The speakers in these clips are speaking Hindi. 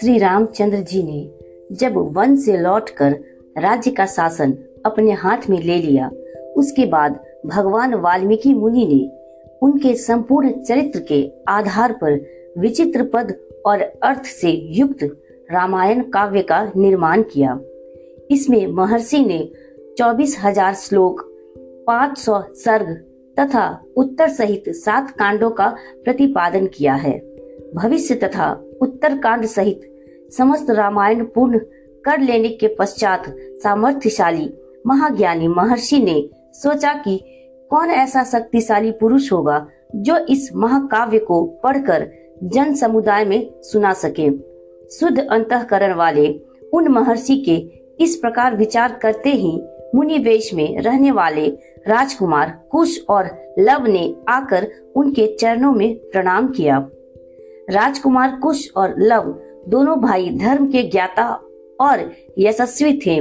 श्री रामचंद्र जी ने जब वन से लौटकर राज्य का शासन अपने हाथ में ले लिया, उसके बाद भगवान वाल्मीकि मुनि ने उनके संपूर्ण चरित्र के आधार पर विचित्र पद और अर्थ से युक्त रामायण काव्य का निर्माण किया। इसमें महर्षि ने चौबीस हज़ार श्लोक, पाँच सौ सर्ग तथा उत्तर सहित सात कांडों का प्रतिपादन किया है। भविष्य तथा उत्तर कांड सहित समस्त रामायण पूर्ण कर लेने के पश्चात सामर्थ्यशाली महाज्ञानी महर्षि ने सोचा कि कौन ऐसा शक्तिशाली पुरुष होगा जो इस महाकाव्य को पढ़कर जन समुदाय में सुना सके। शुद्ध अंतकरण वाले उन महर्षि के इस प्रकार विचार करते ही मुनि वेश में रहने वाले राजकुमार कुश और लव ने आकर उनके चरणों में प्रणाम किया। राजकुमार कुश और लव दोनों भाई धर्म के ज्ञाता और यशस्वी थे।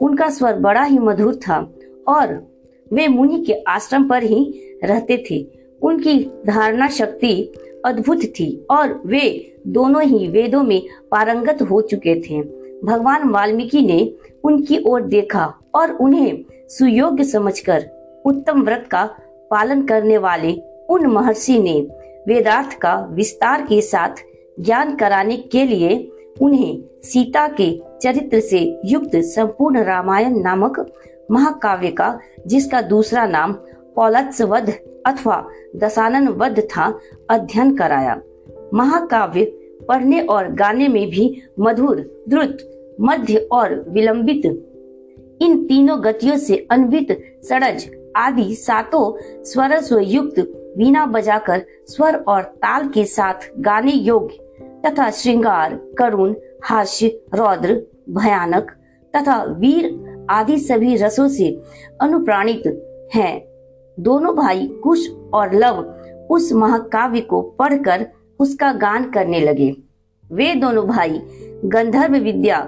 उनका स्वर बड़ा ही मधुर था और वे मुनि के आश्रम पर ही रहते थे। उनकी धारणा शक्ति अद्भुत थी और वे दोनों ही वेदों में पारंगत हो चुके थे। भगवान वाल्मीकि ने उनकी ओर देखा और उन्हें सुयोग्य समझकर उत्तम व्रत का पालन करने वाले उन महर्षि ने वेदार्थ का विस्तार के साथ ज्ञान कराने के लिए उन्हें सीता के चरित्र से युक्त संपूर्ण रामायण नामक महाकाव्य का, जिसका दूसरा नाम पौलत्सवध अथवा दशानन वध था, अध्ययन कराया। महाकाव्य पढ़ने और गाने में भी मधुर, द्रुत, मध्य और विलंबित, इन तीनों गतियों से अन्वित, सड़ज आदि सातों स्वर युक्त वीणा बजाकर स्वर और ताल के साथ गाने योग्य तथा श्रृंगार, करुण, हास्य, रौद्र, भयानक तथा वीर आदि सभी रसों से अनुप्राणित हैं। दोनों भाई कुश और लव उस महाकाव्य को पढ़कर उसका गान करने लगे वे दोनों भाई गंधर्व विद्या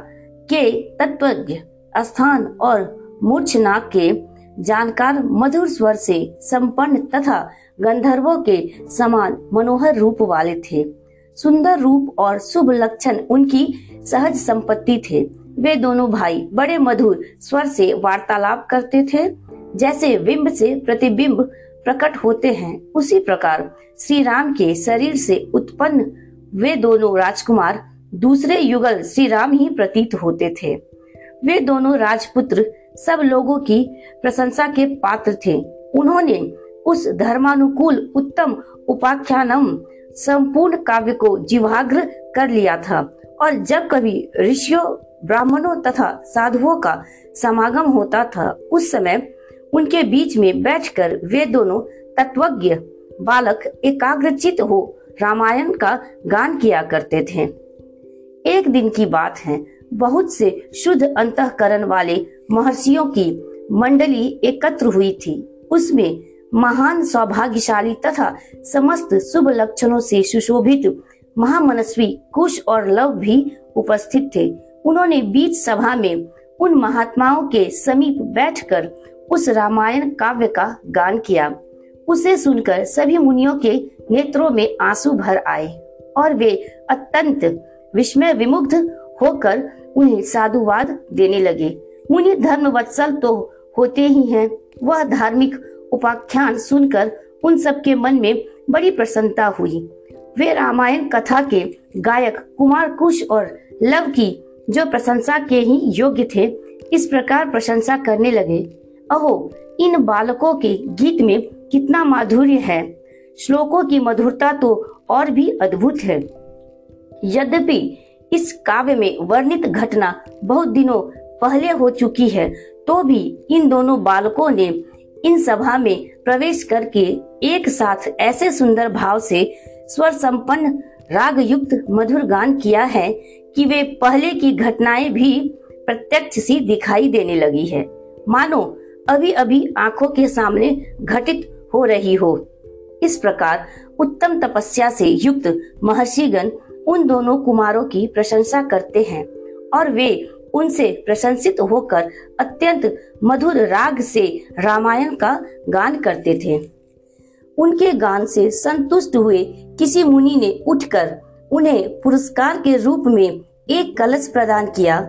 के तत्वज्ञ स्थान और मूर्छनाग के जानकार, मधुर स्वर से संपन्न तथा गंधर्वों के समान मनोहर रूप वाले थे सुंदर रूप और शुभ लक्षण उनकी सहज संपत्ति थे। वे दोनों भाई बड़े मधुर स्वर से वार्तालाप करते थे, जैसे बिंब से प्रतिबिंब प्रकट होते हैं। उसी प्रकार श्री राम के शरीर से उत्पन्न वे दोनों राजकुमार दूसरे युगल श्री राम ही प्रतीत होते थे। वे दोनों राजपुत्र सब लोगों की प्रशंसा के पात्र थे। उन्होंने उस धर्मानुकूल उत्तम उपाख्यानम संपूर्ण काव्य को जीवाग्र कर लिया था और जब कभी ऋषियों, ब्राह्मणों तथा साधुओं का समागम होता था, उस समय उनके बीच में बैठकर वे दोनों तत्वज्ञ बालक एकाग्रचित हो रामायण का गान किया करते थे। एक दिन की बात है, बहुत से शुद्ध अंतकरण वाले महर्षियों की मंडली एकत्र हुई थी। उसमें महान सौभाग्यशाली तथा समस्त शुभ लक्षणों से सुशोभित महामनस्वी कुश और लव भी उपस्थित थे। उन्होंने बीच सभा में उन महात्माओं के समीप बैठकर उस रामायण काव्य का गान किया। उसे सुनकर सभी मुनियों के नेत्रों में आँसू भर आए और वे अत्यंत विस्मय विमुग्ध होकर उन्हें साधुवाद देने लगे। मुनि धर्म वत्सल तो होते ही हैं। वह धार्मिक उपाख्यान सुनकर उन सबके मन में बड़ी प्रसन्नता हुई। वे रामायण कथा के गायक कुमार कुश और लव की जो प्रशंसा के ही योग्य थे, इस प्रकार प्रशंसा करने लगे, अहो, इन बालकों के गीत में कितना माधुर्य है। श्लोकों की मधुरता तो और भी अद्भुत है। यद्यपि इस काव्य में वर्णित घटना बहुत दिनों पहले हो चुकी है तो भी इन दोनों बालकों ने इन सभा में प्रवेश करके एक साथ ऐसे सुंदर भाव से स्वर संपन्न राग युक्त मधुर गान किया है कि वे पहले की घटनाएँ भी प्रत्यक्ष सी दिखाई देने लगी है। मानो अभी अभी आँखों के सामने घटित हो रही हो। इस प्रकार उत्तम तपस्या से युक्त महर्षिगण उन दोनों कुमारों की प्रशंसा करते हैं और वे उनसे प्रशंसित होकर अत्यंत मधुर राग से रामायण का गान करते थे। उनके गान से संतुष्ट हुए किसी मुनि ने उठकर उन्हें पुरस्कार के रूप में एक कलश प्रदान किया।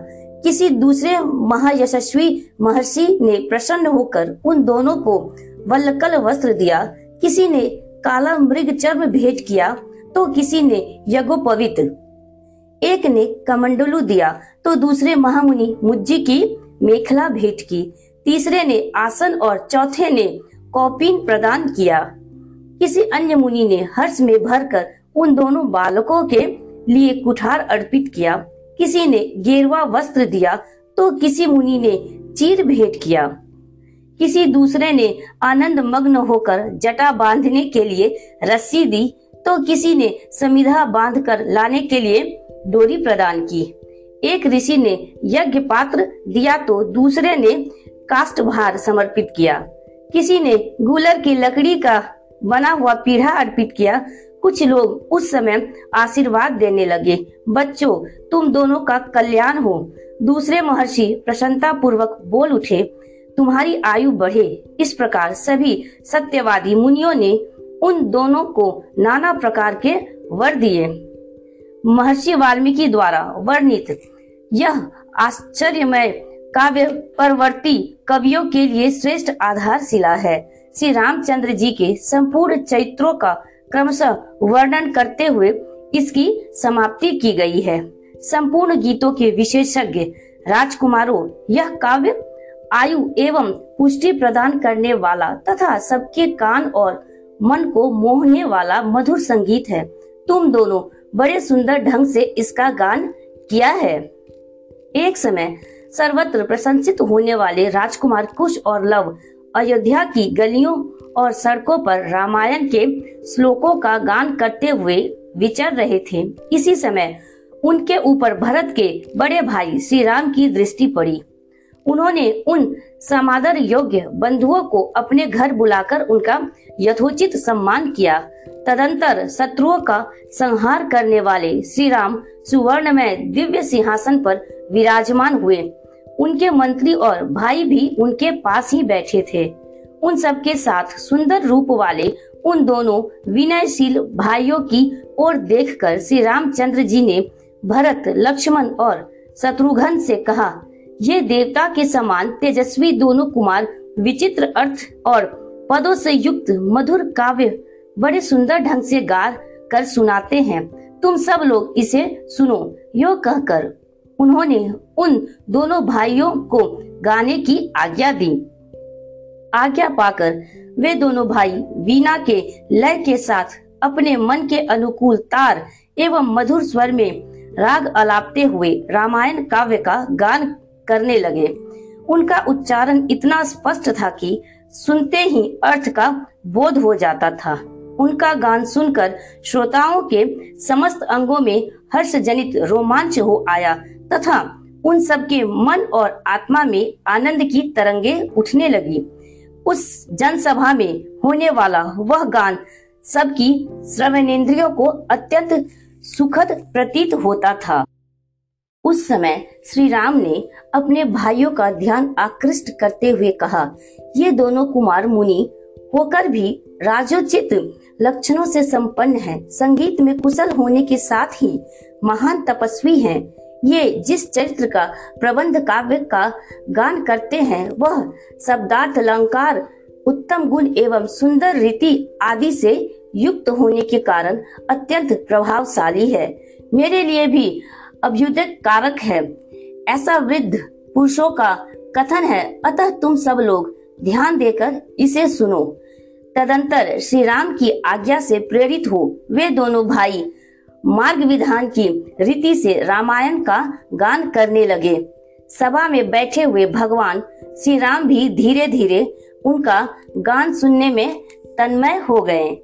किसी दूसरे महायशस्वी महर्षि ने प्रसन्न होकर उन दोनों को वल्लकल वस्त्र दिया। किसी ने काला मृग चर्म भेंट किया तो किसी ने यज्ञोपवित एक ने कमंडलू दिया तो दूसरे महामुनि मुज्जी की मेखला भेंट की। तीसरे ने आसन और चौथे ने कौपिन प्रदान किया। किसी अन्य मुनि ने हर्ष में भरकर उन दोनों बालकों के लिए कुठार अर्पित किया। किसी ने गेरवा वस्त्र दिया तो किसी मुनि ने चीर भेंट किया। किसी दूसरे ने आनंद मग्न होकर जटा बांधने के लिए रस्सी दी तो किसी ने समिधा बांधकर लाने के लिए डोरी प्रदान की। एक ऋषि ने यज्ञ पात्र दिया तो दूसरे ने काष्ट भार समर्पित किया। किसी ने गुलर की लकड़ी का बना हुआ पीढ़ा अर्पित किया। कुछ लोग उस समय आशीर्वाद देने लगे। बच्चों, तुम दोनों का कल्याण हो। दूसरे महर्षि प्रसन्नता पूर्वक बोल उठे, तुम्हारी आयु बढ़े। इस प्रकार सभी सत्यवादी मुनियों ने उन दोनों को नाना प्रकार के वर दिए। महर्षि वाल्मीकि द्वारा वर्णित। यह आश्चर्यमय काव्य परवर्ती कवियों के लिए श्रेष्ठ आधारशिला है। श्री रामचंद्र जी के संपूर्ण चरित्रों का क्रमशः वर्णन करते हुए इसकी समाप्ति की गई है। संपूर्ण गीतों के विशेषज्ञ राजकुमारों यह काव्य आयु एवं पुष्टि प्रदान करने वाला तथा सबके कान और मन को मोहने वाला मधुर संगीत है। तुम दोनों बड़े सुंदर ढंग से इसका गान किया है। एक समय सर्वत्र प्रशंसित होने वाले राजकुमार कुश और लव अयोध्या की गलियों और सड़कों पर रामायण के श्लोकों का गान करते हुए विचर रहे थे। इसी समय उनके ऊपर भरत के बड़े भाई श्री राम की दृष्टि पड़ी। उन्होंने उन समादर योग्य बंधुओं को अपने घर बुलाकर उनका यथोचित सम्मान किया। तदंतर शत्रुओं का संहार करने वाले श्री राम सुवर्ण में दिव्य सिंहासन पर विराजमान हुए। उनके मंत्री और भाई भी उनके पास ही बैठे थे। उन सबके साथ सुंदर रूप वाले उन दोनों विनयशील भाइयों की ओर देखकर श्री रामचंद्र जी ने भरत, लक्ष्मण और शत्रुघ्न से कहा ये देवता के समान तेजस्वी दोनों कुमार विचित्र अर्थ और पदों से युक्त मधुर काव्य बड़े सुंदर ढंग से गा कर सुनाते हैं। तुम सब लोग इसे सुनो, यो कहकर उन्होंने उन दोनों भाइयों को गाने की आज्ञा दी। आज्ञा पाकर वे दोनों भाई वीणा के लय के साथ अपने मन के अनुकूल तार एवं मधुर स्वर में राग अलापते हुए रामायण काव्य का गान करने लगे। उनका उच्चारण इतना स्पष्ट था कि सुनते ही अर्थ का बोध हो जाता था। उनका गान सुनकर श्रोताओं के समस्त अंगों में हर्ष जनित रोमांच हो आया तथा उन सबके मन और आत्मा में आनंद की तरंगे उठने लगी। उस जनसभा में होने वाला वह गान सबकी श्रवणेन्द्रियों को अत्यंत सुखद प्रतीत होता था। उस समय श्री राम ने अपने भाइयों का ध्यान आकृष्ट करते हुए कहा ये दोनों कुमार मुनि होकर भी राजोचित लक्षणों से संपन्न हैं, संगीत में कुशल होने के साथ ही महान तपस्वी हैं। ये जिस चरित्र का प्रबंध काव्य का गान करते हैं वह शब्दार्थ अलंकार उत्तम गुण एवं सुंदर रीति आदि से युक्त होने के कारण अत्यंत प्रभावशाली है मेरे लिए भी अभ्युदय कारक है। ऐसा वृद्ध पुरुषों का कथन है। अतः तुम सब लोग ध्यान देकर इसे सुनो। तदंतर श्री राम की आज्ञा से प्रेरित हो। वे दोनों भाई मार्ग विधान की रीति से रामायण का गान करने लगे। सभा में बैठे हुए भगवान श्री राम भी धीरे धीरे उनका गान सुनने में तन्मय हो गए।